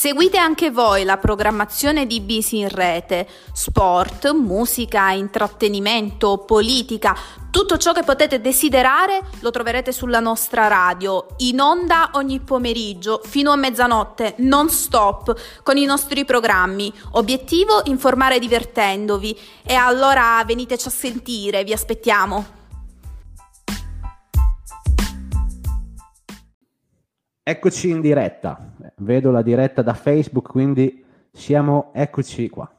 Seguite anche voi la programmazione di Bisi in rete, sport, musica, intrattenimento, politica, tutto ciò che potete desiderare lo troverete sulla nostra radio, in onda ogni pomeriggio fino a mezzanotte, non stop, con i nostri programmi. Obiettivo informare divertendovi e allora veniteci a sentire, vi aspettiamo. Eccoci in diretta, vedo la diretta da Facebook, quindi siamo, eccoci qua.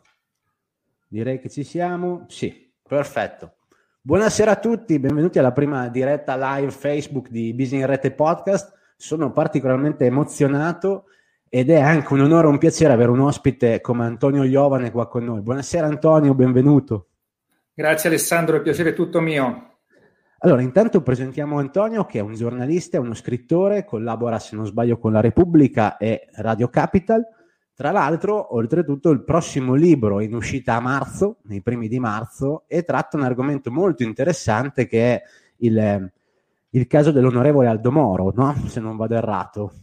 Direi che ci siamo, sì, perfetto. Buonasera a tutti, benvenuti alla prima diretta live Facebook di Business Rete Podcast. Sono particolarmente emozionato ed è anche un onore e un piacere avere un ospite come Antonio Iovane qua con noi. Buonasera Antonio, benvenuto. Grazie Alessandro, il piacere è tutto mio. Allora, intanto presentiamo Antonio che è un giornalista, uno scrittore, collabora se non sbaglio con la Repubblica e Radio Capital. Tra l'altro, oltretutto, il prossimo libro in uscita a marzo, nei primi di marzo, e tratta un argomento molto interessante che è il, il caso dell'onorevole Aldo Moro, no? se non vado errato.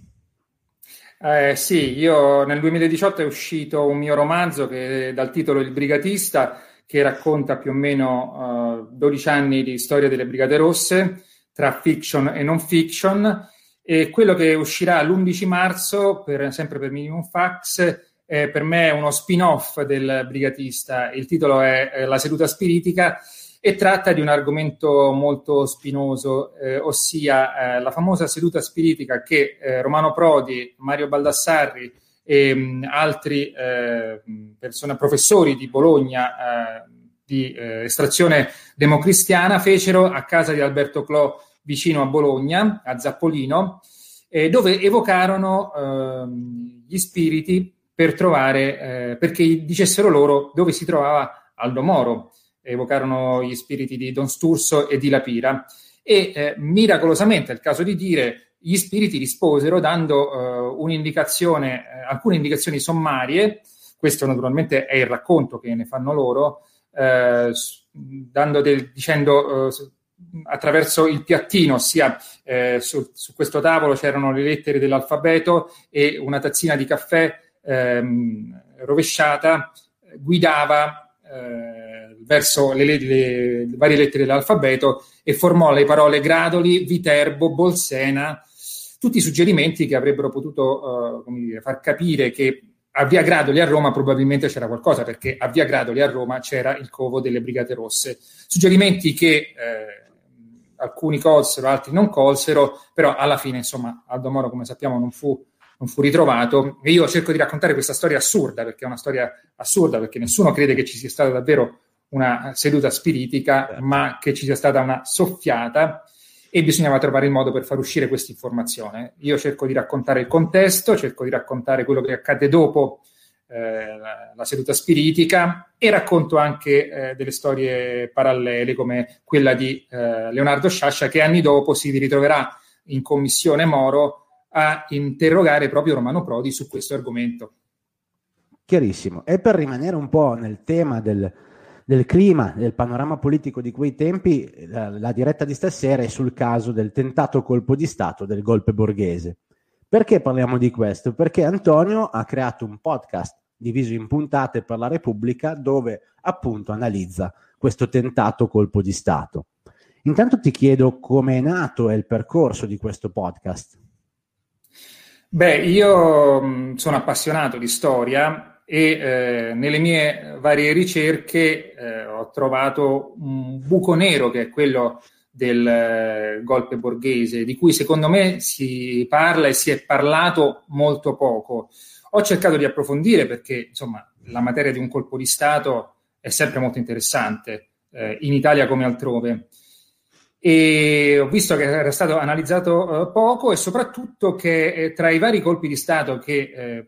Eh, sì, io nel 2018 è uscito un mio romanzo che dal titolo Il Brigatista che racconta più o meno uh, eh, 12 anni di storia delle Brigate Rosse tra fiction e non fiction e quello che uscirà l'11 marzo, per, sempre per Minimum Fax, eh, per me è uno spin-off del Brigatista. Il titolo è eh, La seduta spiritica e tratta di un argomento molto spinoso, eh, ossia eh, la famosa seduta spiritica che Romano Prodi, Mario Baldassarri e mh, mm, altri eh, persone, professori di Bologna eh, di eh, estrazione democristiana fecero a casa di Alberto Clò vicino a Bologna, a Zappolino, eh, dove evocarono ehm, gli spiriti per trovare, eh, perché dicessero loro dove si trovava Aldo Moro. Evocarono gli spiriti di Don Sturzo e di Lapira. E eh, miracolosamente, è il caso di dire, gli spiriti risposero dando uh, un'indicazione, eh, alcune indicazioni sommarie, questo naturalmente è il racconto che ne fanno loro, eh, del, dicendo eh, attraverso il piattino, ossia eh, su, su, questo tavolo c'erano le lettere dell'alfabeto e una tazzina di caffè ehm, rovesciata guidava eh, verso le, le, le, varie lettere dell'alfabeto e formò le parole Gradoli, Viterbo, Bolsena, tutti suggerimenti che avrebbero potuto uh, dire, far capire che a Via Gradoli a Roma probabilmente c'era qualcosa, perché a Via Gradoli a Roma c'era il covo delle Brigate Rosse. Suggerimenti che eh, alcuni colsero, altri non colsero, però alla fine, insomma, Aldo Moro, come sappiamo, non fu, non fu ritrovato. E io cerco di raccontare questa storia assurda, perché è una storia assurda, perché nessuno crede che ci sia stata davvero una seduta spiritica, certo. ma che ci sia stata una soffiata e bisognava trovare il modo per far uscire questa informazione. Io cerco di raccontare il contesto, cerco di raccontare quello che accade dopo eh, la, la, seduta spiritica e racconto anche eh, delle storie parallele come quella di eh, Leonardo Sciascia che anni dopo si ritroverà in commissione Moro a interrogare proprio Romano Prodi su questo argomento. Chiarissimo. E per rimanere un po' nel tema del, del clima, del panorama politico di quei tempi, la, la diretta di stasera è sul caso del tentato colpo di Stato del golpe borghese. Perché parliamo di questo? Perché Antonio ha creato un podcast diviso in puntate per la Repubblica dove appunto analizza questo tentato colpo di Stato. Intanto ti chiedo come è nato e il percorso di questo podcast. Beh, io sono appassionato di storia e eh, nelle mie varie ricerche eh, ho trovato un buco nero che è quello del eh, golpe borghese, di cui secondo me si parla e si è parlato molto poco. Ho cercato di approfondire perché insomma la materia di un colpo di Stato è sempre molto interessante, eh, in Italia come altrove. E ho visto che era stato analizzato eh, poco e soprattutto che eh, tra i vari colpi di Stato che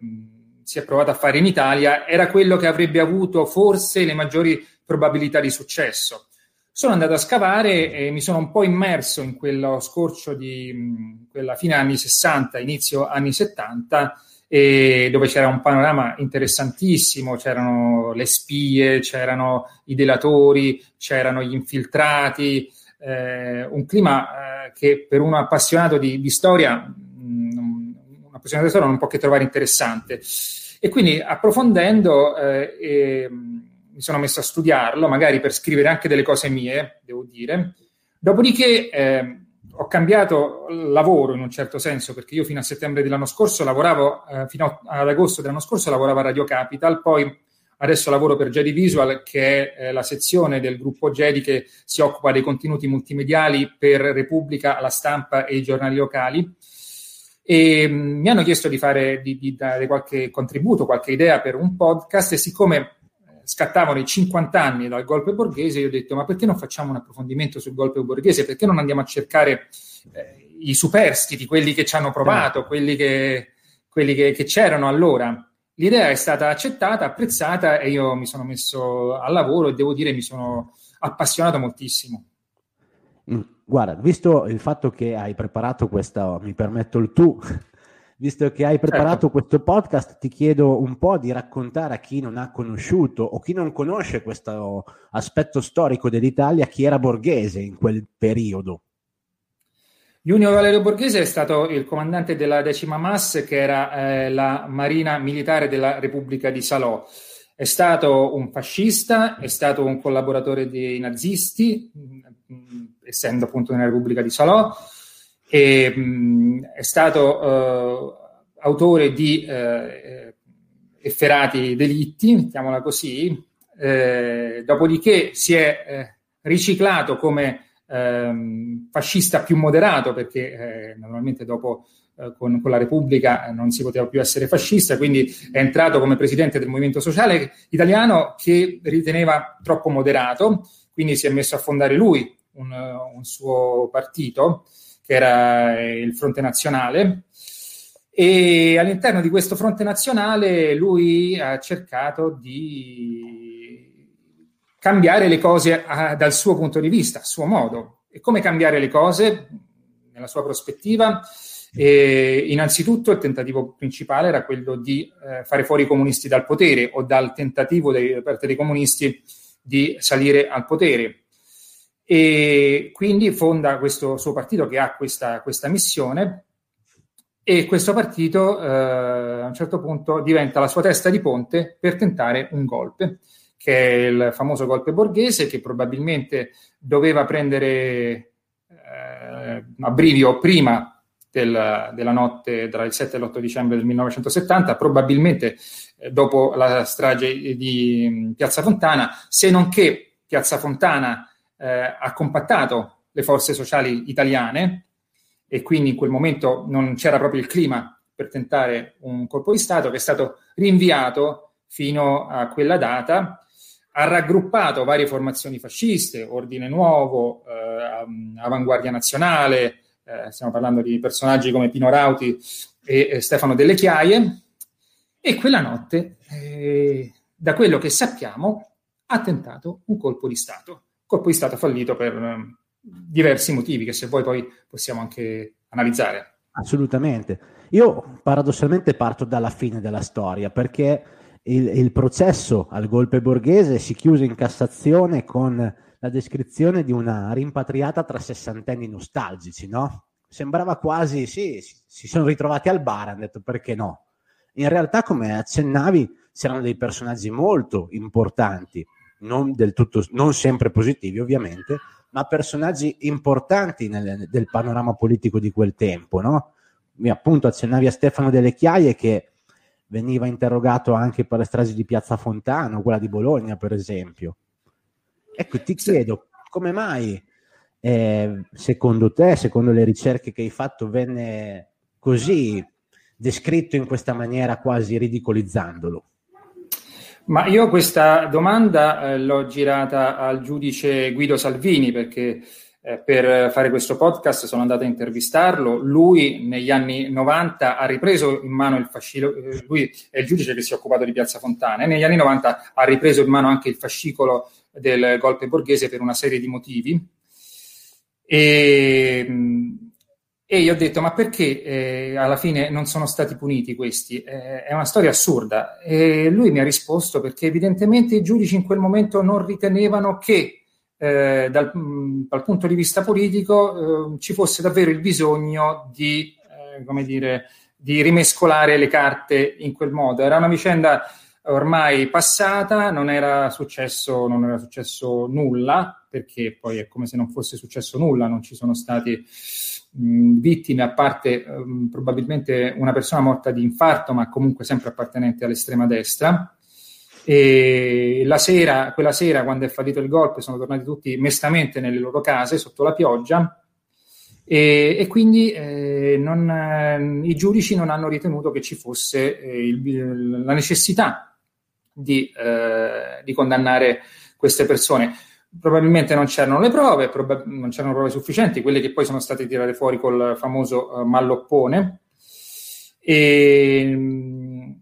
si è provato a fare in Italia era quello che avrebbe avuto forse le maggiori probabilità di successo. Sono andato a scavare e mi sono un po' immerso in quello scorcio di quella fine anni 60, inizio anni 70, dove c'era un panorama interessantissimo, c'erano le spie, c'erano i delatori, c'erano gli infiltrati, eh, un clima eh, che per uno appassionato di, di storia appassionato di storia non può che trovare interessante. E quindi approfondendo eh, eh, mi sono messo a studiarlo, magari per scrivere anche delle cose mie, devo dire. Dopodiché eh, ho cambiato lavoro in un certo senso, perché io fino a settembre dell'anno scorso lavoravo, eh, fino ad agosto dell'anno scorso lavoravo a Radio Capital, poi adesso lavoro per Jedi Visual, che è eh, la sezione del gruppo Jedi che si occupa dei contenuti multimediali per Repubblica, la stampa e i giornali locali. E mm, mi hanno chiesto di, fare, di, di dare qualche contributo, qualche idea per un podcast e siccome scattavano i 50 anni dal golpe borghese, io ho detto ma perché non facciamo un approfondimento sul golpe borghese? Perché non andiamo a cercare eh, i superstiti, quelli che ci hanno provato, quelli, che, quelli che, che c'erano allora? L'idea è stata accettata, apprezzata e io mi sono messo al lavoro e devo dire mi sono appassionato moltissimo. Mm, guarda, visto il fatto che hai preparato questa, mi permetto il tu, visto che hai preparato certo. questo podcast, ti chiedo un po' di raccontare a chi non ha conosciuto o chi non conosce questo aspetto storico dell'Italia chi era Borghese in quel periodo. Junio Valerio Borghese è stato il comandante della decima MAS, che era eh, la marina militare della Repubblica di Salò. È stato un fascista, è stato un collaboratore dei nazisti, mh, mm, essendo appunto nella Repubblica di Salò e, mh, è stato uh, autore di uh, efferati delitti, mettiamola così, eh, dopodiché si è eh, riciclato come ehm, fascista più moderato perché eh, normalmente dopo con, con, la Repubblica non si poteva più essere fascista, quindi è entrato come presidente del Movimento Sociale Italiano che riteneva troppo moderato, quindi si è messo a fondare lui un, un suo partito che era il Fronte Nazionale. E all'interno di questo fronte nazionale lui ha cercato di cambiare le cose a, dal suo punto di vista, a suo modo. E come cambiare le cose, nella sua prospettiva? E innanzitutto il tentativo principale era quello di eh, fare fuori i comunisti dal potere o dal tentativo da parte dei comunisti di salire al potere e quindi fonda questo suo partito che ha questa, questa missione. E questo partito eh, a un certo punto diventa la sua testa di ponte per tentare un golpe, che è il famoso golpe borghese che probabilmente doveva prendere eh, a brivio prima del, della notte tra il 7 e l'8 dicembre del 1970, probabilmente eh, dopo la strage di Piazza Fontana, se non che Piazza Fontana eh, ha compattato le forze sociali italiane e quindi in quel momento non c'era proprio il clima per tentare un colpo di Stato che è stato rinviato fino a quella data, ha raggruppato varie formazioni fasciste, Ordine Nuovo, eh, Avanguardia Nazionale, eh, stiamo parlando di personaggi come Pino Rauti e eh, Stefano Delle Chiaie, e quella notte, eh, da quello che sappiamo, ha tentato un colpo di Stato colpo di Stato fallito per um, diversi motivi che se vuoi poi possiamo anche analizzare. Assolutamente. Io paradossalmente parto dalla fine della storia perché il, il processo al golpe borghese si chiuse in Cassazione con la descrizione di una rimpatriata tra sessantenni nostalgici, no? Sembrava quasi, sì, si sono ritrovati al bar, hanno detto perché no. In realtà, come accennavi, c'erano dei personaggi molto importanti non del tutto, non sempre positivi ovviamente, ma personaggi importanti nel, del panorama politico di quel tempo, no? Mi appunto accennavi a Stefano Delle Chiaie che veniva interrogato anche per le stragi di Piazza Fontana, quella di Bologna per esempio. Ecco, ti chiedo, come mai eh, secondo te, secondo le ricerche che hai fatto, venne così descritto in questa maniera quasi ridicolizzandolo? Ma io questa domanda eh, l'ho girata al giudice Guido Salvini perché eh, per fare questo podcast sono andato a intervistarlo. Lui negli anni 90 ha ripreso in mano il fascicolo, eh, lui è il giudice che si è occupato di Piazza Fontana e negli anni 90 ha ripreso in mano anche il fascicolo del golpe borghese per una serie di motivi. E, e io ho detto, ma perché eh, alla fine non sono stati puniti questi? Eh, è una storia assurda. E lui mi ha risposto perché evidentemente i giudici in quel momento non ritenevano che eh, dal, dal, punto di vista politico eh, ci fosse davvero il bisogno di, eh, come dire, di rimescolare le carte in quel modo. Era una vicenda ormai passata, non era successo, non era successo nulla, perché poi è come se non fosse successo nulla, non ci sono stati vittime, a parte mh, probabilmente una persona morta di infarto, ma comunque sempre appartenente all'estrema destra. E la sera, quella sera, quando è fallito il golpe, sono tornati tutti mestamente nelle loro case sotto la pioggia e, e quindi eh, non, eh, i giudici non hanno ritenuto che ci fosse eh, il, la necessità di, eh, di, condannare queste persone. Probabilmente non c'erano le prove, proba- non c'erano prove sufficienti, quelle che poi sono state tirate fuori col famoso eh, malloppone. E,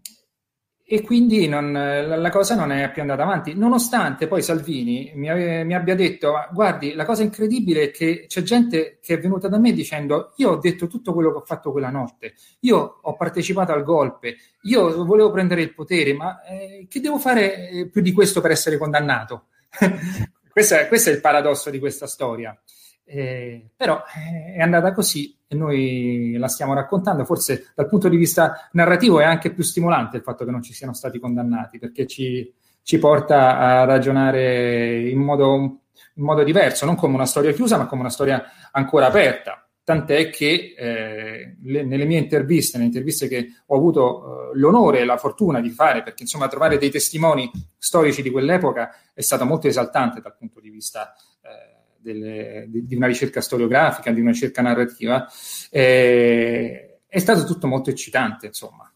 e quindi non, la cosa non è più andata avanti, nonostante poi Salvini mi, ave, mi, abbia detto, guardi, la cosa incredibile è che c'è gente che è venuta da me dicendo, io ho detto tutto quello che ho fatto quella notte, io ho partecipato al golpe, io volevo prendere il potere, ma eh, che devo fare eh, più di questo per essere condannato? questo, è, questo, è, il paradosso di questa storia. Eh, però eh, è andata così e noi la stiamo raccontando. Forse dal punto di vista narrativo è anche più stimolante il fatto che non ci siano stati condannati, perché ci, ci porta a ragionare in modo, in modo, diverso, non come una storia chiusa, ma come una storia ancora aperta. Tant'è che eh, le, nelle mie interviste, nelle interviste che ho avuto eh, l'onore e la fortuna di fare, perché insomma trovare dei testimoni storici di quell'epoca è stato molto esaltante dal punto di vista eh, delle, di, una ricerca storiografica, di una ricerca narrativa, eh, è stato tutto molto eccitante, insomma.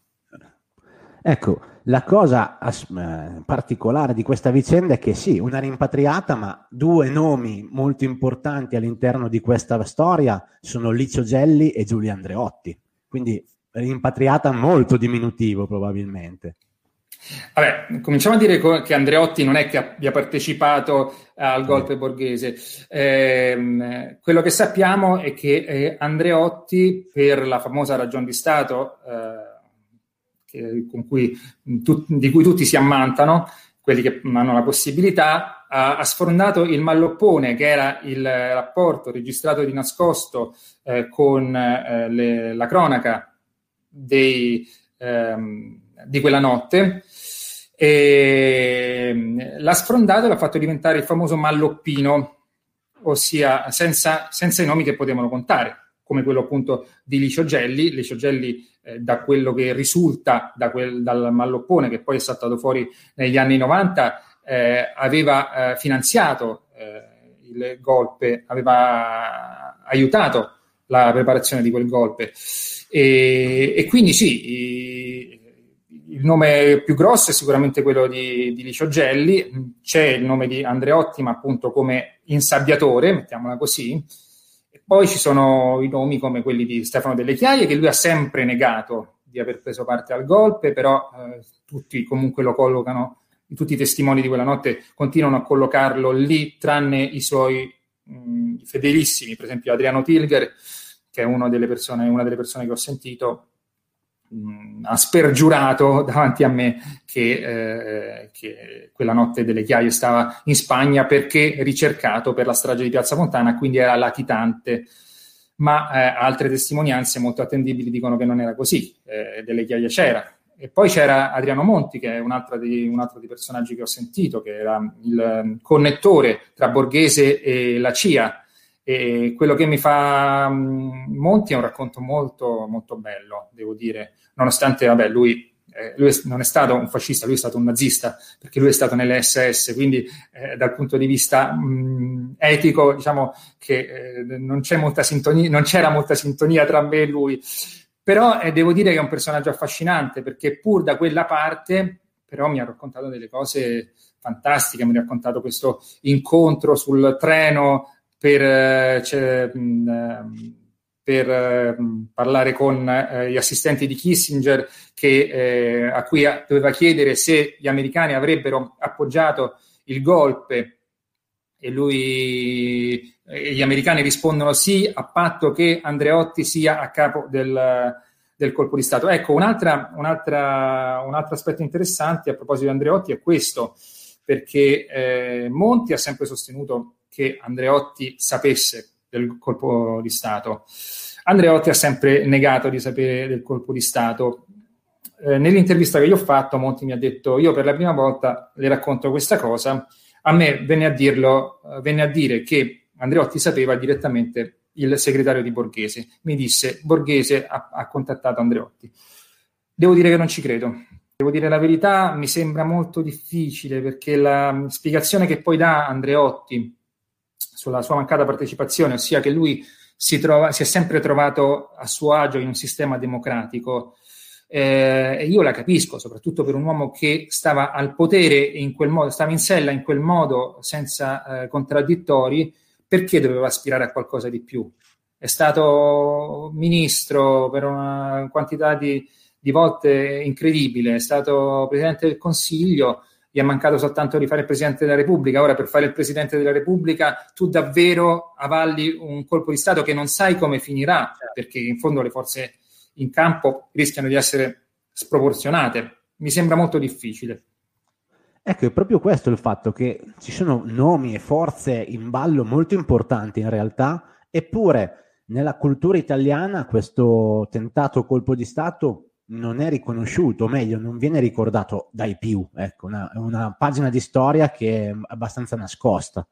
Ecco, la cosa eh, particolare di questa vicenda è che sì, una rimpatriata, ma due nomi molto importanti all'interno di questa storia sono Licio Gelli e Giulia Andreotti, quindi rimpatriata molto diminutivo probabilmente. Vabbè, cominciamo a dire che Andreotti non è che abbia partecipato al golpe borghese. Eh, quello che sappiamo è che eh, Andreotti, per la famosa ragione di Stato, eh, che, cui, tu, di cui tutti si ammantano, quelli che hanno la possibilità, ha, ha sfondato il malloppone, che era il rapporto registrato di nascosto eh, con eh, le, la cronaca dei, ehm, di quella notte e l'ha sfrondato e l'ha fatto diventare il famoso malloppino, ossia senza, senza i nomi che potevano contare, come quello appunto di Licio Gelli. Licio Gelli, eh, da quello che risulta da quel, dal malloppone, che poi è saltato fuori negli anni 90, eh, aveva eh, finanziato eh, il golpe, aveva aiutato la preparazione di quel golpe. E, e quindi sì, il nome più grosso è sicuramente quello di, di Licio Gelli, c'è il nome di Andreotti, ma appunto come insabbiatore, mettiamola così, poi ci sono i nomi come quelli di Stefano Delle Chiaie, che lui ha sempre negato di aver preso parte al golpe, però eh, tutti comunque lo collocano, tutti i testimoni di quella notte continuano a collocarlo lì, tranne i suoi mh, fedelissimi, per esempio Adriano Tilger, che è una delle persone, una delle persone che ho sentito, ha spergiurato davanti a me che, eh, che, quella notte delle chiaie stava in Spagna perché ricercato per la strage di Piazza Fontana, quindi era latitante. Ma eh, altre testimonianze molto attendibili dicono che non era così, eh, delle chiaie c'era. E poi c'era Adriano Monti, che è un altro, di, un altro dei personaggi che ho sentito, che era il connettore tra Borghese e la CIA, e quello che mi fa Monti è un racconto molto, molto bello, devo dire, nonostante, vabbè, lui, eh, lui non è stato un fascista, lui è stato un nazista, perché lui è stato nelle SS, quindi eh, dal punto di vista mh, etico, diciamo che eh, non, sintonia, non c'era molta sintonia tra me e lui. Però eh, devo dire che è un personaggio affascinante, perché pur da quella parte, però mi ha raccontato delle cose fantastiche, mi ha raccontato questo incontro sul treno per, cioè, per parlare con eh, gli assistenti di Kissinger che, eh, a cui doveva chiedere se gli americani avrebbero appoggiato il golpe e lui e gli americani rispondono sì a patto che Andreotti sia a capo del, del colpo di Stato. Ecco, un'altra, un'altra, un altro aspetto interessante a proposito di Andreotti è questo, perché eh, Monti ha sempre sostenuto che Andreotti sapesse del colpo di Stato. Andreotti ha sempre negato di sapere del colpo di Stato. Eh, nell'intervista che gli ho fatto, Monti mi ha detto: Io per la prima volta le racconto questa cosa. A me venne a, dirlo, eh, venne a dire che Andreotti sapeva direttamente il segretario di Borghese. Mi disse: Borghese ha, ha contattato Andreotti. Devo dire che non ci credo. Devo dire la verità, mi sembra molto difficile perché la spiegazione che poi dà Andreotti sulla sua mancata partecipazione, ossia che lui si, trova, si è sempre trovato a suo agio in un sistema democratico. Eh, io la capisco, soprattutto per un uomo che stava al potere in quel modo, stava in sella in quel modo senza eh, contraddittori, perché doveva aspirare a qualcosa di più? È stato ministro per una quantità di, di volte incredibile, è stato presidente del Consiglio, gli è mancato soltanto di fare il Presidente della Repubblica. Ora, per fare il Presidente della Repubblica, tu davvero avalli un colpo di Stato che non sai come finirà, perché in fondo le forze in campo rischiano di essere sproporzionate. Mi sembra molto difficile. Ecco, è proprio questo il fatto che ci sono nomi e forze in ballo molto importanti in realtà, eppure nella cultura italiana questo tentato colpo di Stato non è riconosciuto, o meglio, non viene ricordato dai più. Ecco, una, una pagina di storia che è abbastanza nascosta.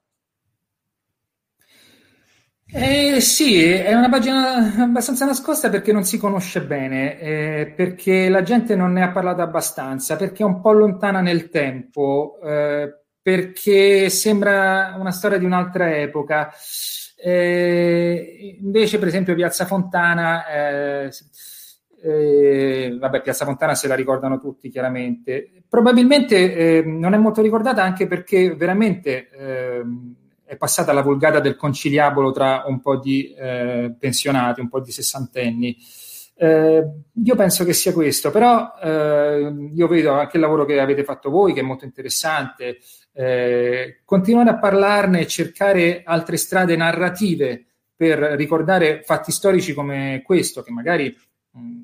Eh, sì, è una pagina abbastanza nascosta perché non si conosce bene, eh, perché la gente non ne ha parlato abbastanza, perché è un po' lontana nel tempo, eh, perché sembra una storia di un'altra epoca. Eh, invece, per esempio, Piazza Fontana eh, vabbè, Piazza Fontana se la ricordano tutti chiaramente. Probabilmente eh, non è molto ricordata anche perché veramente eh, è passata la vulgata del conciliabolo tra un po' di eh, pensionati, un po' di sessantenni. Eh, io penso che sia questo, però eh, io vedo anche il lavoro che avete fatto voi, che è molto interessante. continuare a parlarne e cercare altre strade narrative per ricordare fatti storici come questo, che magari mh,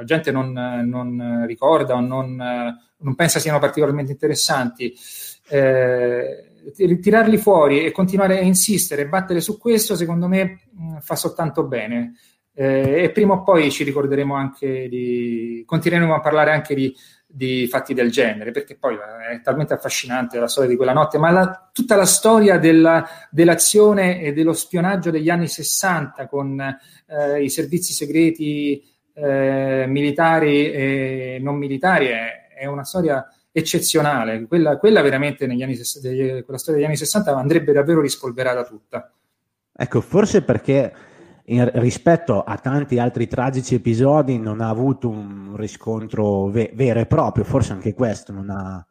la gente non, non ricorda o non, non, pensa siano particolarmente interessanti, eh, tirarli fuori e continuare a insistere e battere su questo, secondo me, mh, fa soltanto bene. Eh, e prima o poi ci ricorderemo anche di. continueremo a parlare anche di, di fatti del genere, perché poi è talmente affascinante la storia di quella notte, ma la, tutta la storia della, dell'azione e dello spionaggio degli anni 60 con eh, i servizi segreti eh, militari e non militari è, è una storia eccezionale. Quella, quella veramente negli anni, quella storia degli anni 60 andrebbe davvero rispolverata tutta. Ecco, forse perché in, rispetto a tanti altri tragici episodi non ha avuto un riscontro ve- vero e proprio, forse anche questo non ha,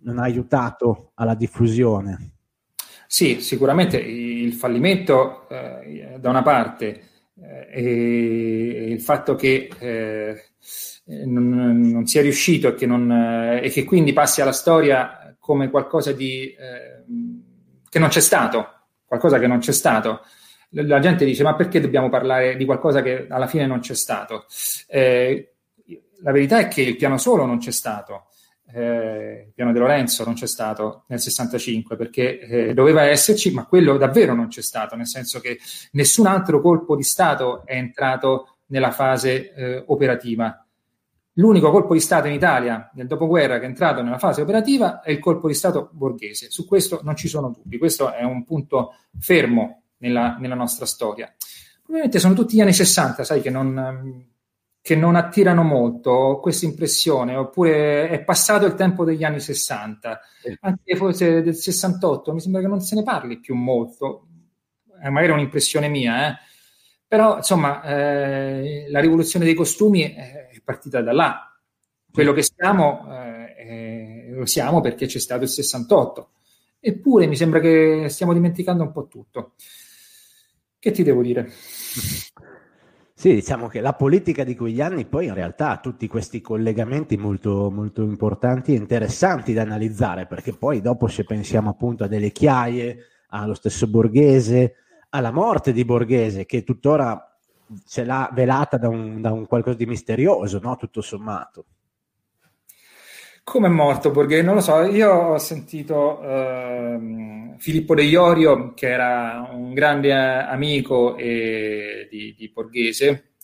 non ha aiutato alla diffusione. Sì, sicuramente il fallimento eh, da una parte e il fatto che eh, non, non, sia riuscito e che, non, eh, e che, quindi passi alla storia come qualcosa di, eh, che non c'è stato, qualcosa che non c'è stato. La gente dice: Ma perché dobbiamo parlare di qualcosa che alla fine non c'è stato? Eh, la verità è che il piano solo non c'è stato eh, il piano di Lorenzo non c'è stato nel 65 perché eh, doveva esserci, ma quello davvero non c'è stato, nel senso che nessun altro colpo di Stato è entrato nella fase eh, operativa. L'unico colpo di Stato in Italia nel dopoguerra che è entrato nella fase operativa è il colpo di Stato borghese. Su questo non ci sono dubbi, questo è un punto fermo nella, nella nostra storia. Probabilmente sono tutti gli anni 60, sai, che non che non attirano molto, ho questa impressione, oppure è passato il tempo degli anni 60, anche forse del 68, mi sembra che non se ne parli più molto, è magari un'impressione mia, eh? però insomma eh, la rivoluzione dei costumi è partita da là, quello che siamo eh, lo siamo perché c'è stato il 68, eppure mi sembra che stiamo dimenticando un po' tutto. Che ti devo dire? Sì, diciamo che la politica di quegli anni poi in realtà ha tutti questi collegamenti molto, molto importanti e interessanti da analizzare, perché poi dopo se pensiamo appunto a delle chiaie, allo stesso Borghese, alla morte di Borghese, che tuttora ce l'ha velata da un, da un qualcosa di misterioso, no? tutto sommato. Come è morto Borghese? Non lo so, io ho sentito uh, Filippo De Iorio, che era un grande amico e, di, di Borghese,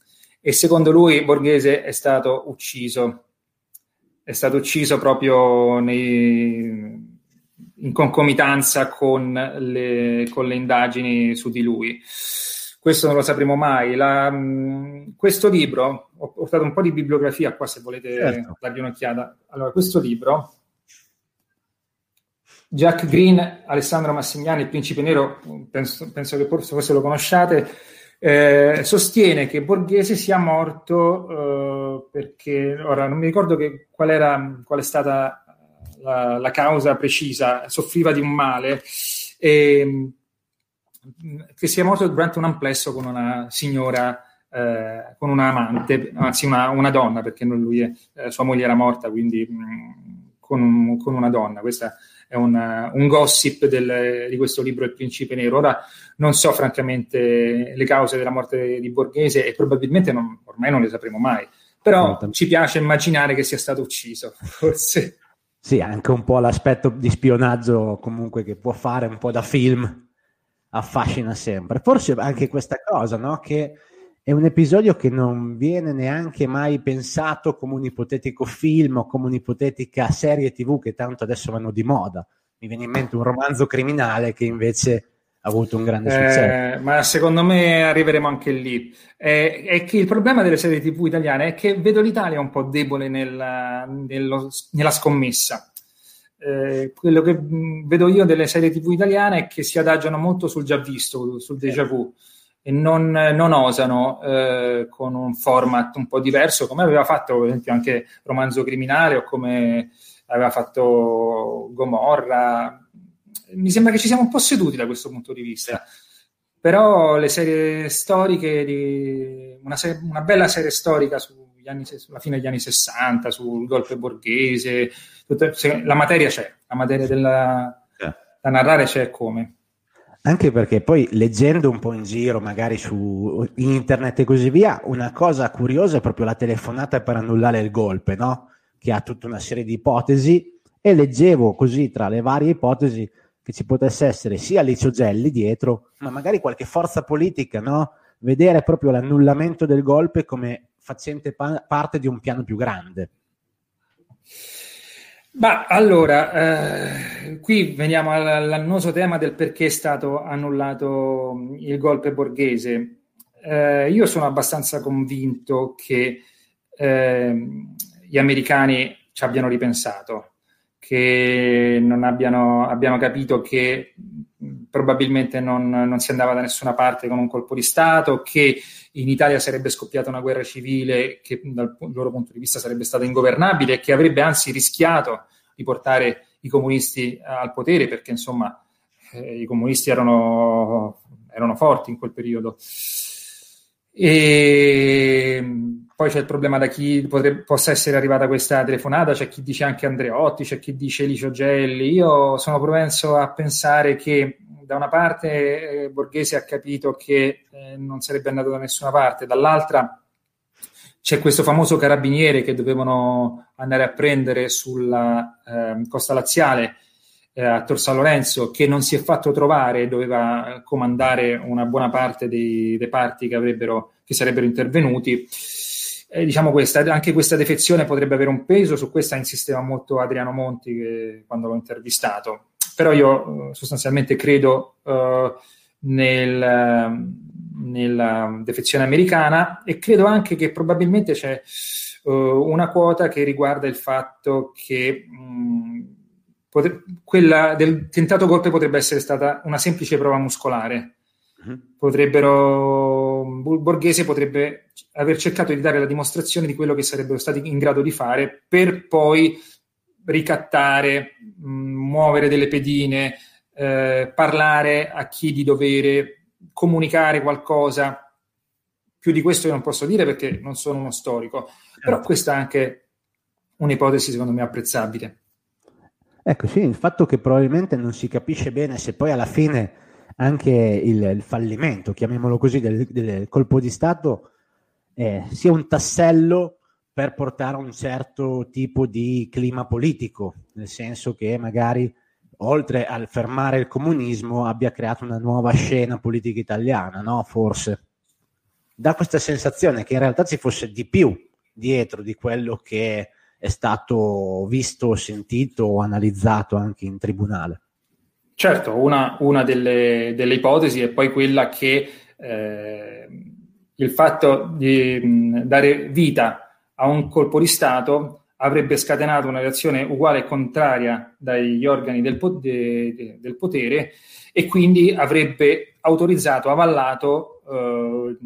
e secondo lui Borghese è stato ucciso. È stato ucciso proprio nei, in concomitanza con le, con le, indagini su di lui. Questo non lo sapremo mai. La, questo libro, ho portato un po' di bibliografia qua se volete certo. dargli un'occhiata. Allora, questo libro, Jack Green, Alessandro Massignani, Il Principe Nero, penso, penso che forse lo conosciate, eh, sostiene che Borghese sia morto eh, perché, ora non mi ricordo che, qual, era, qual è stata la, la, causa precisa, soffriva di un male, e, che sia morto durante un amplesso con una signora, eh, con una amante, anzi una, una donna, perché lui è, eh, sua moglie era morta, quindi mh, con, con, una donna. Questa è una, un gossip del, di questo libro Il Principe Nero. Ora non so francamente le cause della morte di Borghese e probabilmente non, ormai non le sapremo mai, però ci piace immaginare che sia stato ucciso, forse. Sì, anche un po' l'aspetto di spionaggio comunque che può fare un po' da film affascina sempre. Forse anche questa cosa, no? Che è un episodio che non viene neanche mai pensato come un ipotetico film o come un'ipotetica serie TV che tanto adesso vanno di moda. Mi viene in mente un romanzo criminale che invece ha avuto un grande successo. Eh, ma secondo me arriveremo anche lì. Eh, è che il problema delle serie TV italiane è che vedo l'Italia un po' debole nel, nello, nella scommessa. Eh, quello che vedo io delle serie TV italiane è che si adagiano molto sul già visto, sul déjà vu e non, non osano eh, con un format un po' diverso, come aveva fatto per esempio anche Romanzo Criminale o come aveva fatto Gomorra. Mi sembra che ci siamo un po' seduti da questo punto di vista. Però le serie storiche, di, una, serie, una, bella serie storica anni, sulla fine degli anni 60, sul golpe borghese, tutta, la materia c'è, la materia della, eh. da narrare c'è come. Anche perché poi leggendo un po' in giro, magari su internet e così via, una cosa curiosa è proprio la telefonata per annullare il golpe, no? Che ha tutta una serie di ipotesi e leggevo così tra le varie ipotesi che ci potesse essere sia Licio Gelli dietro, ma magari qualche forza politica, no? Vedere proprio l'annullamento del golpe come facente pa- parte di un piano più grande. Ma allora, eh, qui veniamo all'annoso tema del perché è stato annullato il golpe borghese. Eh, io sono abbastanza convinto che eh, gli americani ci abbiano ripensato che non abbiano, abbiano capito che probabilmente non, non, si andava da nessuna parte con un colpo di Stato, che in Italia sarebbe scoppiata una guerra civile che dal loro punto di vista sarebbe stata ingovernabile e che avrebbe anzi rischiato di portare i comunisti al potere perché insomma eh, i comunisti erano, erano forti in quel periodo. E poi c'è il problema da chi potrebbe, possa essere arrivata questa telefonata, c'è chi dice anche Andreotti, c'è chi dice Licio Gelli. Io sono propenso a pensare che da una parte eh, Borghese ha capito che eh, non sarebbe andato da nessuna parte, dall'altra c'è questo famoso carabiniere che dovevano andare a prendere sulla eh, costa laziale eh, a Tor San Lorenzo che non si è fatto trovare, doveva comandare una buona parte dei reparti che, che sarebbero intervenuti eh, diciamo questa, anche questa defezione potrebbe avere un peso, su questa insisteva molto Adriano Monti che, quando l'ho intervistato. Però io eh, sostanzialmente credo uh, nel, nella defezione americana e credo anche che probabilmente c'è uh, una quota che riguarda il fatto che mh, potre, quella del tentato golpe potrebbe essere stata una semplice prova muscolare Mhm. Potrebbero, Borghese potrebbe aver cercato di dare la dimostrazione di quello che sarebbero stati in grado di fare per poi ricattare, mh, muovere delle pedine, eh, parlare a chi di dovere, comunicare qualcosa. Più di questo io non posso dire perché non sono uno storico, certo. però questa è anche un'ipotesi secondo me apprezzabile. Ecco, sì, il fatto che probabilmente non si capisce bene se poi alla fine anche il, il fallimento, chiamiamolo così, del, del, colpo di Stato eh, sia un tassello per portare a un certo tipo di clima politico, nel senso che magari oltre al fermare il comunismo abbia creato una nuova scena politica italiana, no? Forse. Da questa sensazione che in realtà ci fosse di più dietro di quello che è stato visto, sentito o analizzato anche in tribunale. Certo, una, una delle, delle, ipotesi è poi quella che eh, il fatto di mh, dare vita a un colpo di Stato avrebbe scatenato una reazione uguale e contraria dagli organi del, po- de, de, del potere e quindi avrebbe autorizzato, avallato eh,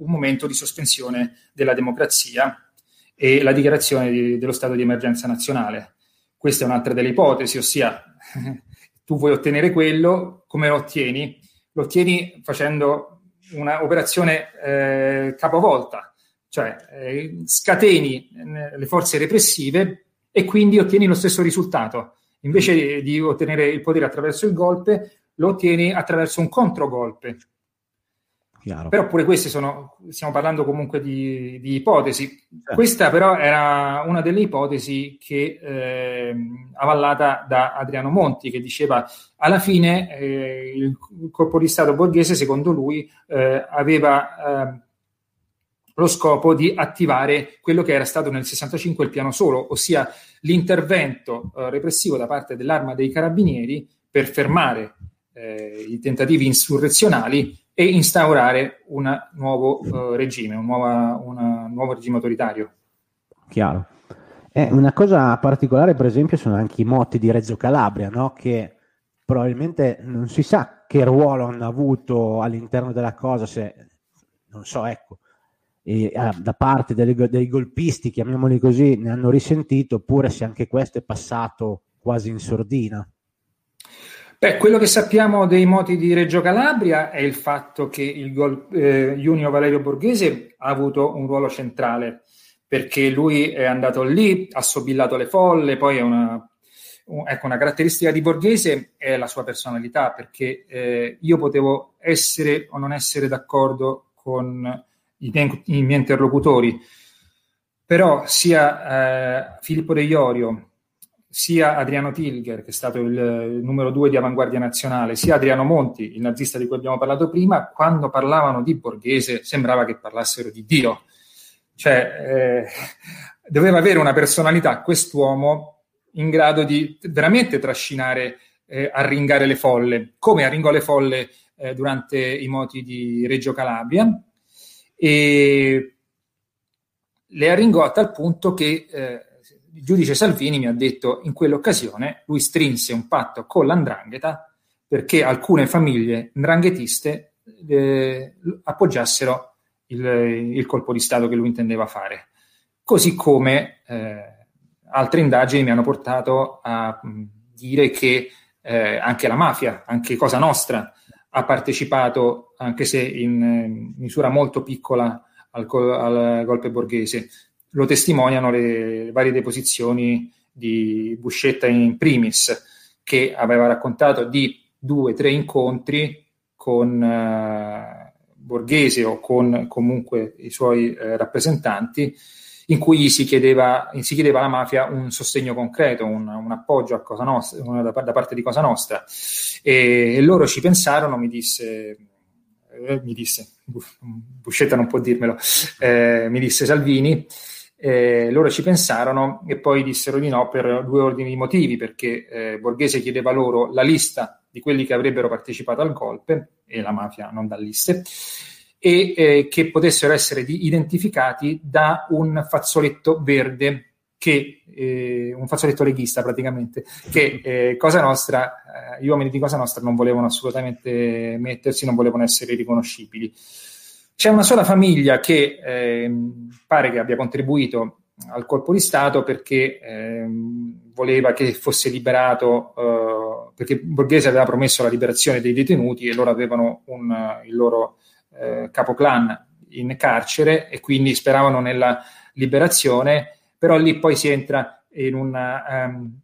un momento di sospensione della democrazia e la dichiarazione di, dello stato di emergenza nazionale. Questa è un'altra delle ipotesi, ossia tu vuoi ottenere quello, come lo ottieni? Lo ottieni facendo un'operazione eh, capovolta, cioè eh, scateni eh, le forze repressive e quindi ottieni lo stesso risultato. Invece di ottenere il potere attraverso il golpe, lo ottieni attraverso un controgolpe. Chiaro. Però pure queste sono, stiamo parlando comunque di, di ipotesi. Certo. Questa però era una delle ipotesi che eh, avallata da Adriano Monti, che diceva alla fine eh, il colpo di Stato borghese, secondo lui, eh, aveva eh, lo scopo di attivare quello che era stato nel 65 il piano solo, ossia l'intervento eh, repressivo da parte dell'arma dei carabinieri per fermare eh, i tentativi insurrezionali e instaurare un nuovo uh, regime, un, nuova, una, un, nuovo regime autoritario. Chiaro. Eh, una cosa particolare, per esempio, sono anche i motti di Reggio Calabria, no? che probabilmente non si sa che ruolo hanno avuto all'interno della cosa, se non so, ecco, e, ah, da parte delle, dei golpisti, chiamiamoli così, ne hanno risentito, oppure se anche questo è passato quasi in sordina. Beh, quello che sappiamo dei moti di Reggio Calabria è il fatto che il gol, eh, Junio Valerio Borghese ha avuto un ruolo centrale perché lui è andato lì, ha sobillato le folle, poi è una, ecco, una caratteristica di Borghese è la sua personalità, perché eh, io potevo essere o non essere d'accordo con i miei, i miei interlocutori, però sia eh, Filippo De Iorio sia Adriano Tilger, che è stato il, il, numero due di Avanguardia Nazionale, sia Adriano Monti, il nazista di cui abbiamo parlato prima, quando parlavano di Borghese sembrava che parlassero di Dio. Cioè, eh, doveva avere una personalità, quest'uomo, in grado di veramente trascinare, eh, arringare le folle, come arringò le folle eh, durante i moti di Reggio Calabria. E le arringò a tal punto che eh, il giudice Salvini mi ha detto in quell'occasione lui strinse un patto con l'andrangheta perché alcune famiglie ndranghetiste eh, appoggiassero il, il, colpo di Stato che lui intendeva fare. Così come eh, altre indagini mi hanno portato a mh, dire che eh, anche la mafia, anche Cosa Nostra, ha partecipato, anche se in, in misura molto piccola, al, al golpe borghese. Lo testimoniano le varie deposizioni di Buscetta in primis, che aveva raccontato di due o tre incontri con uh, Borghese o con comunque i suoi uh, rappresentanti, in cui si chiedeva, si chiedeva, alla mafia un sostegno concreto, un, un appoggio a Cosa Nostra, da, da, parte di Cosa Nostra. E, e loro ci pensarono, mi disse, eh, mi disse, Buscetta non può dirmelo, eh, mi disse Salvini, eh, loro ci pensarono e poi dissero di no per due ordini di motivi, perché eh, Borghese chiedeva loro la lista di quelli che avrebbero partecipato al golpe, e la mafia non dà liste, e eh, che potessero essere di, identificati da un fazzoletto verde che eh, un fazzoletto leghista praticamente che eh, Cosa Nostra, eh, gli uomini di Cosa Nostra non volevano assolutamente mettersi, non volevano essere riconoscibili. C'è una sola famiglia che eh, pare che abbia contribuito al colpo di Stato perché eh, voleva che fosse liberato, eh, perché Borghese aveva promesso la liberazione dei detenuti e loro avevano un, il loro eh, capoclan in carcere e quindi speravano nella liberazione, però lì poi si entra in una, um,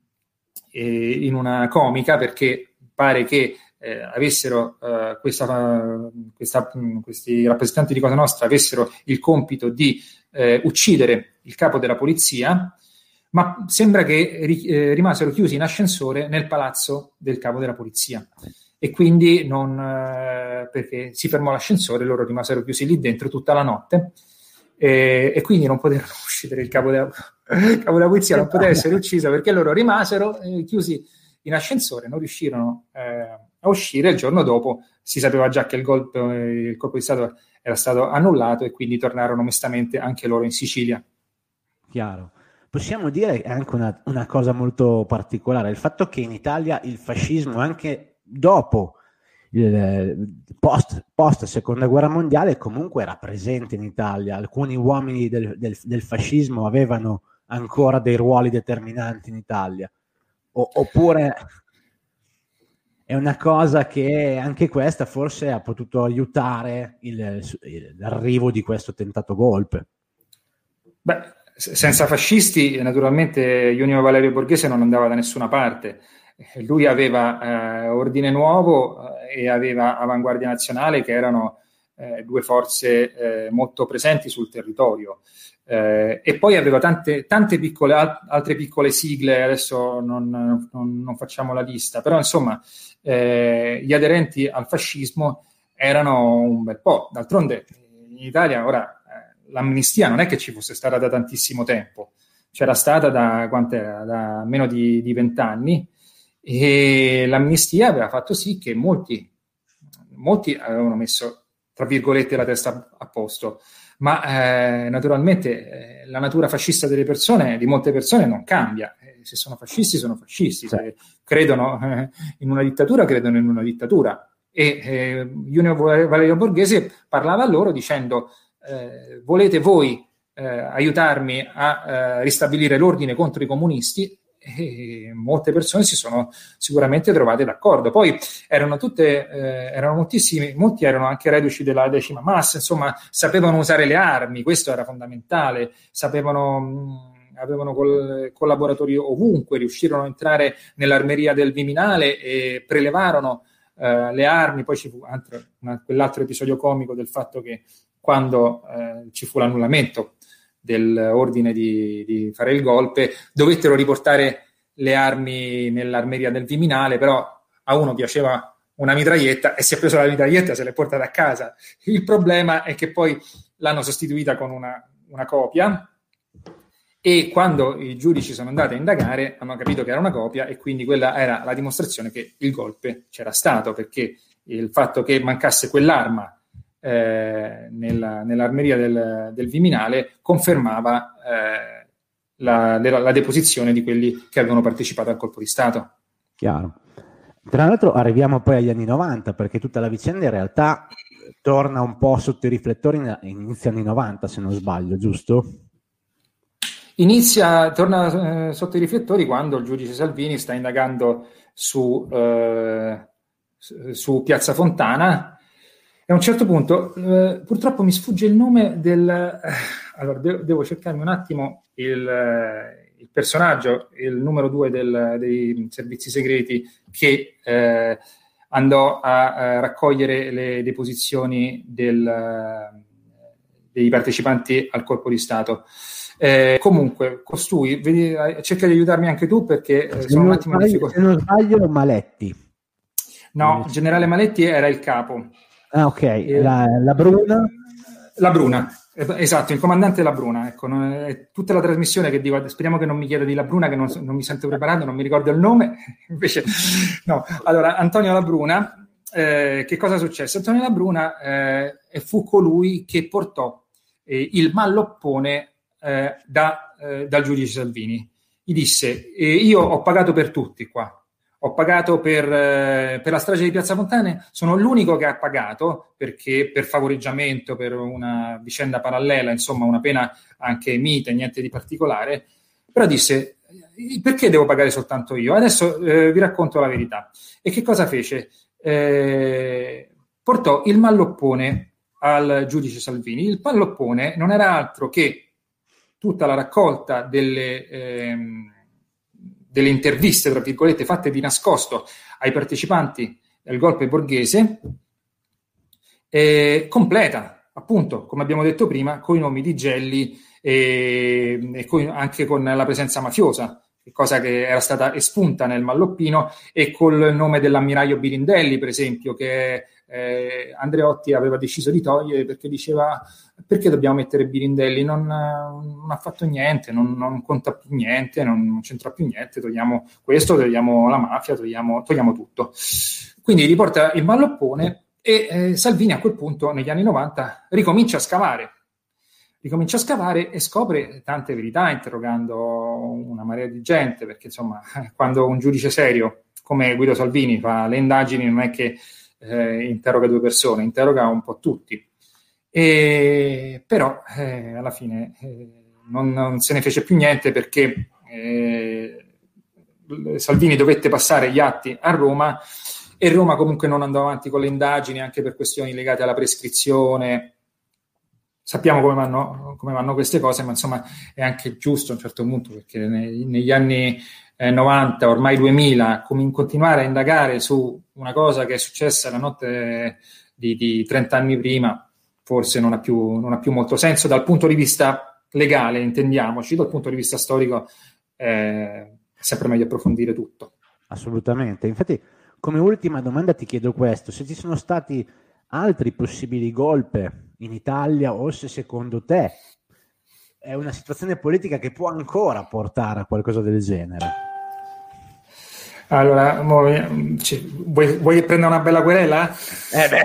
in una comica perché pare che eh, avessero eh, questa, questa, questi rappresentanti di Cosa Nostra avessero il compito di eh, uccidere il capo della polizia, ma sembra che ri, eh, rimasero chiusi in ascensore nel palazzo del capo della polizia e quindi non, eh, perché si fermò l'ascensore, loro rimasero chiusi lì dentro tutta la notte e, e quindi non poterono uccidere il capo della, capo della polizia, non poteva essere ucciso perché loro rimasero eh, chiusi in ascensore, non riuscirono eh, a uscire. Il giorno dopo si sapeva già che il, golpe, il colpo di Stato era stato annullato e quindi tornarono onestamente anche loro in Sicilia. Chiaro. Possiamo dire anche una, una cosa molto particolare, il fatto che in Italia il fascismo anche dopo il post, post, seconda guerra mondiale comunque era presente in Italia. Alcuni uomini del, del, del fascismo avevano ancora dei ruoli determinanti in Italia. O, oppure è una cosa che anche questa forse ha potuto aiutare il, il, l'arrivo di questo tentato golpe. Beh, senza fascisti, naturalmente Junio Valerio Borghese non andava da nessuna parte. Lui aveva eh, Ordine Nuovo eh, e aveva Avanguardia Nazionale, che erano eh, due forze eh, molto presenti sul territorio. Eh, e poi aveva tante, tante piccole, altre piccole sigle, adesso non, non, non facciamo la lista, però insomma eh, gli aderenti al fascismo erano un bel po'. D'altronde in Italia ora eh, l'amnistia non è che ci fosse stata da tantissimo tempo, c'era stata da, da meno di vent'anni e l'amnistia aveva fatto sì che molti, molti avevano messo, tra virgolette, la testa a posto ma eh, naturalmente eh, la natura fascista delle persone, di molte persone, non cambia. Eh, se sono fascisti, sono fascisti. Se credono eh, in una dittatura, credono in una dittatura. E eh, Junio Valerio Borghese parlava a loro dicendo: eh, Volete voi aiutarmi a ristabilire l'ordine contro i comunisti? E molte persone si sono sicuramente trovate d'accordo. Poi erano tutte, eh, erano moltissimi, molti erano anche reduci della decima massa, insomma, sapevano usare le armi, questo era fondamentale, sapevano. Mh, avevano col, collaboratori ovunque, riuscirono a entrare nell'armeria del Viminale e prelevarono eh, le armi. Poi ci fu altro, una, quell'altro episodio comico del fatto che quando eh, ci fu l'annullamento dell'ordine di, di fare il golpe, dovettero riportare le armi nell'armeria del Viminale, però a uno piaceva una mitraglietta e si è preso la mitraglietta e se l'è portata a casa. Il problema è che poi l'hanno sostituita con una, una copia e quando i giudici sono andati a indagare hanno capito che era una copia e quindi quella era la dimostrazione che il golpe c'era stato perché il fatto che mancasse quell'arma eh, nella, nell'armeria del, del, Viminale confermava eh, la, la, la, deposizione di quelli che avevano partecipato al colpo di Stato. Chiaro. Tra l'altro arriviamo poi agli anni 90 perché tutta la vicenda in realtà torna un po' sotto i riflettori in inizio anni 90 se non sbaglio, giusto? Inizia, torna eh, sotto i riflettori quando il giudice Salvini sta indagando su, eh, su Piazza Fontana e a un certo punto, eh, purtroppo mi sfugge il nome del... Eh, allora, de- devo cercarmi un attimo il, eh, il personaggio, il numero due del, dei servizi segreti che eh, andò a, a, raccogliere le deposizioni del, dei partecipanti al colpo di Stato. Eh, comunque, costui, vedi, cerca di aiutarmi anche tu perché eh, sono un attimo in difficoltà. Se non sbaglio, Maletti. No, il generale Maletti era il capo. Ah, ok. Eh, la, la, Bruna? La Bruna, esatto, il comandante La Bruna. Ecco, è tutta la trasmissione che dico, speriamo che non mi chieda di La Bruna, che non, non mi sento preparato, non mi ricordo il nome. Invece, no. Allora, Antonio La Bruna, eh, che cosa successe? Antonio La Bruna eh, fu colui che portò eh, il malloppone eh, da, eh, dal giudice Salvini. Gli disse, io ho pagato per tutti qua, ho pagato per, eh, per, la strage di Piazza Fontane, sono l'unico che ha pagato perché per favoreggiamento, per una vicenda parallela, insomma una pena anche mite, niente di particolare, però disse perché devo pagare soltanto io? Adesso eh, vi racconto la verità. E che cosa fece? Eh, portò il malloppone al giudice Salvini. Il malloppone non era altro che tutta la raccolta delle... Ehm, delle interviste, tra virgolette, fatte di nascosto ai partecipanti del golpe borghese, eh, completa, appunto, come abbiamo detto prima, con i nomi di Gelli e, e con, anche con la presenza mafiosa, cosa che era stata espunta nel Malloppino, e col nome dell'ammiraglio Birindelli, per esempio, che eh, Andreotti aveva deciso di togliere perché diceva perché dobbiamo mettere Birindelli, non, non ha fatto niente, non, non conta più niente, non, non, c'entra più niente, togliamo questo, togliamo la mafia, togliamo, togliamo tutto. Quindi riporta il malloppone e eh, Salvini a quel punto, negli anni 90, ricomincia a scavare. Ricomincia a scavare e scopre tante verità interrogando una marea di gente, perché insomma, quando un giudice serio come Guido Salvini fa le indagini non è che eh, interroga due persone, interroga un po' tutti. E, però eh, alla fine eh, non, non, se ne fece più niente perché eh, Salvini dovette passare gli atti a Roma e Roma comunque non andò avanti con le indagini anche per questioni legate alla prescrizione. Sappiamo come vanno, come vanno queste cose, ma insomma è anche giusto a un certo punto perché nei, negli anni eh, 90, ormai 2000, com- continuare a indagare su una cosa che è successa la notte di, di 30 anni prima, forse non ha, più, non ha, più, molto senso dal punto di vista legale, intendiamoci, dal punto di vista storico eh, è sempre meglio approfondire tutto. Assolutamente. Infatti, come ultima domanda ti chiedo questo, se ci sono stati altri possibili golpe in Italia o se secondo te è una situazione politica che può ancora portare a qualcosa del genere? Allora, cioè, vuoi, vuoi, prendere una bella querela? Eh beh,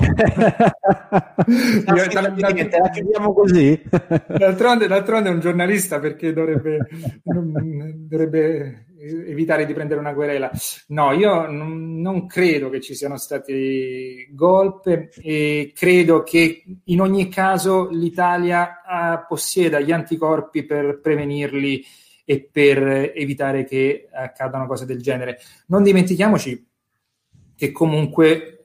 Io, dal, dal, te la chiediamo così. D'altronde, d'altronde, è un giornalista perché dovrebbe, dovrebbe, evitare di prendere una querela. No, io non, non credo che ci siano stati golpe e credo che in ogni caso l'Italia ah, possieda gli anticorpi per prevenirli e per evitare che accadano cose del genere. Non dimentichiamoci che comunque,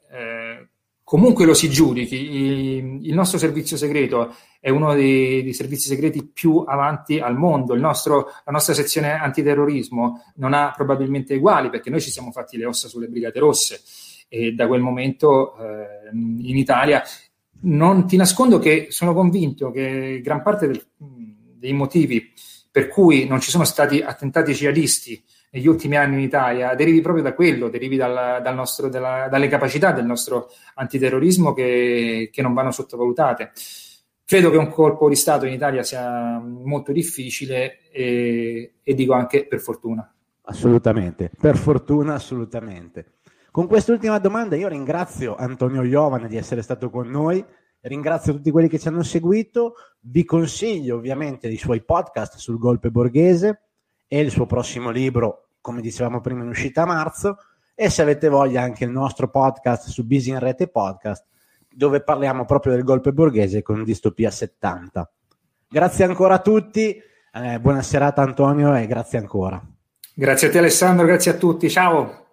comunque lo si giudichi, il nostro servizio segreto è uno dei, dei servizi segreti più avanti al mondo, nostro, la nostra sezione antiterrorismo non ha probabilmente uguali perché noi ci siamo fatti le ossa sulle Brigate Rosse. E da quel momento eh, in Italia non ti nascondo che sono convinto che gran parte del, dei motivi per cui non ci sono stati attentati jihadisti negli ultimi anni in Italia, derivi proprio da quello, derivi dal, dal nostro, della, dalle capacità del nostro antiterrorismo che, che non vanno sottovalutate. Credo che un colpo di Stato in Italia sia molto difficile e, e dico anche per fortuna. Assolutamente, per fortuna assolutamente. Con quest'ultima domanda io ringrazio Antonio Iovane di essere stato con noi Ringrazio tutti quelli che ci hanno seguito. Vi consiglio ovviamente i suoi podcast sul golpe borghese e il suo prossimo libro, come dicevamo prima, in uscita a marzo. E se avete voglia, anche il nostro podcast su Busy in Rete Podcast, dove parliamo proprio del golpe borghese con Distopia 70. Grazie ancora a tutti. Eh, buona serata, Antonio, e grazie ancora. Grazie a te, Alessandro. Grazie a tutti. Ciao.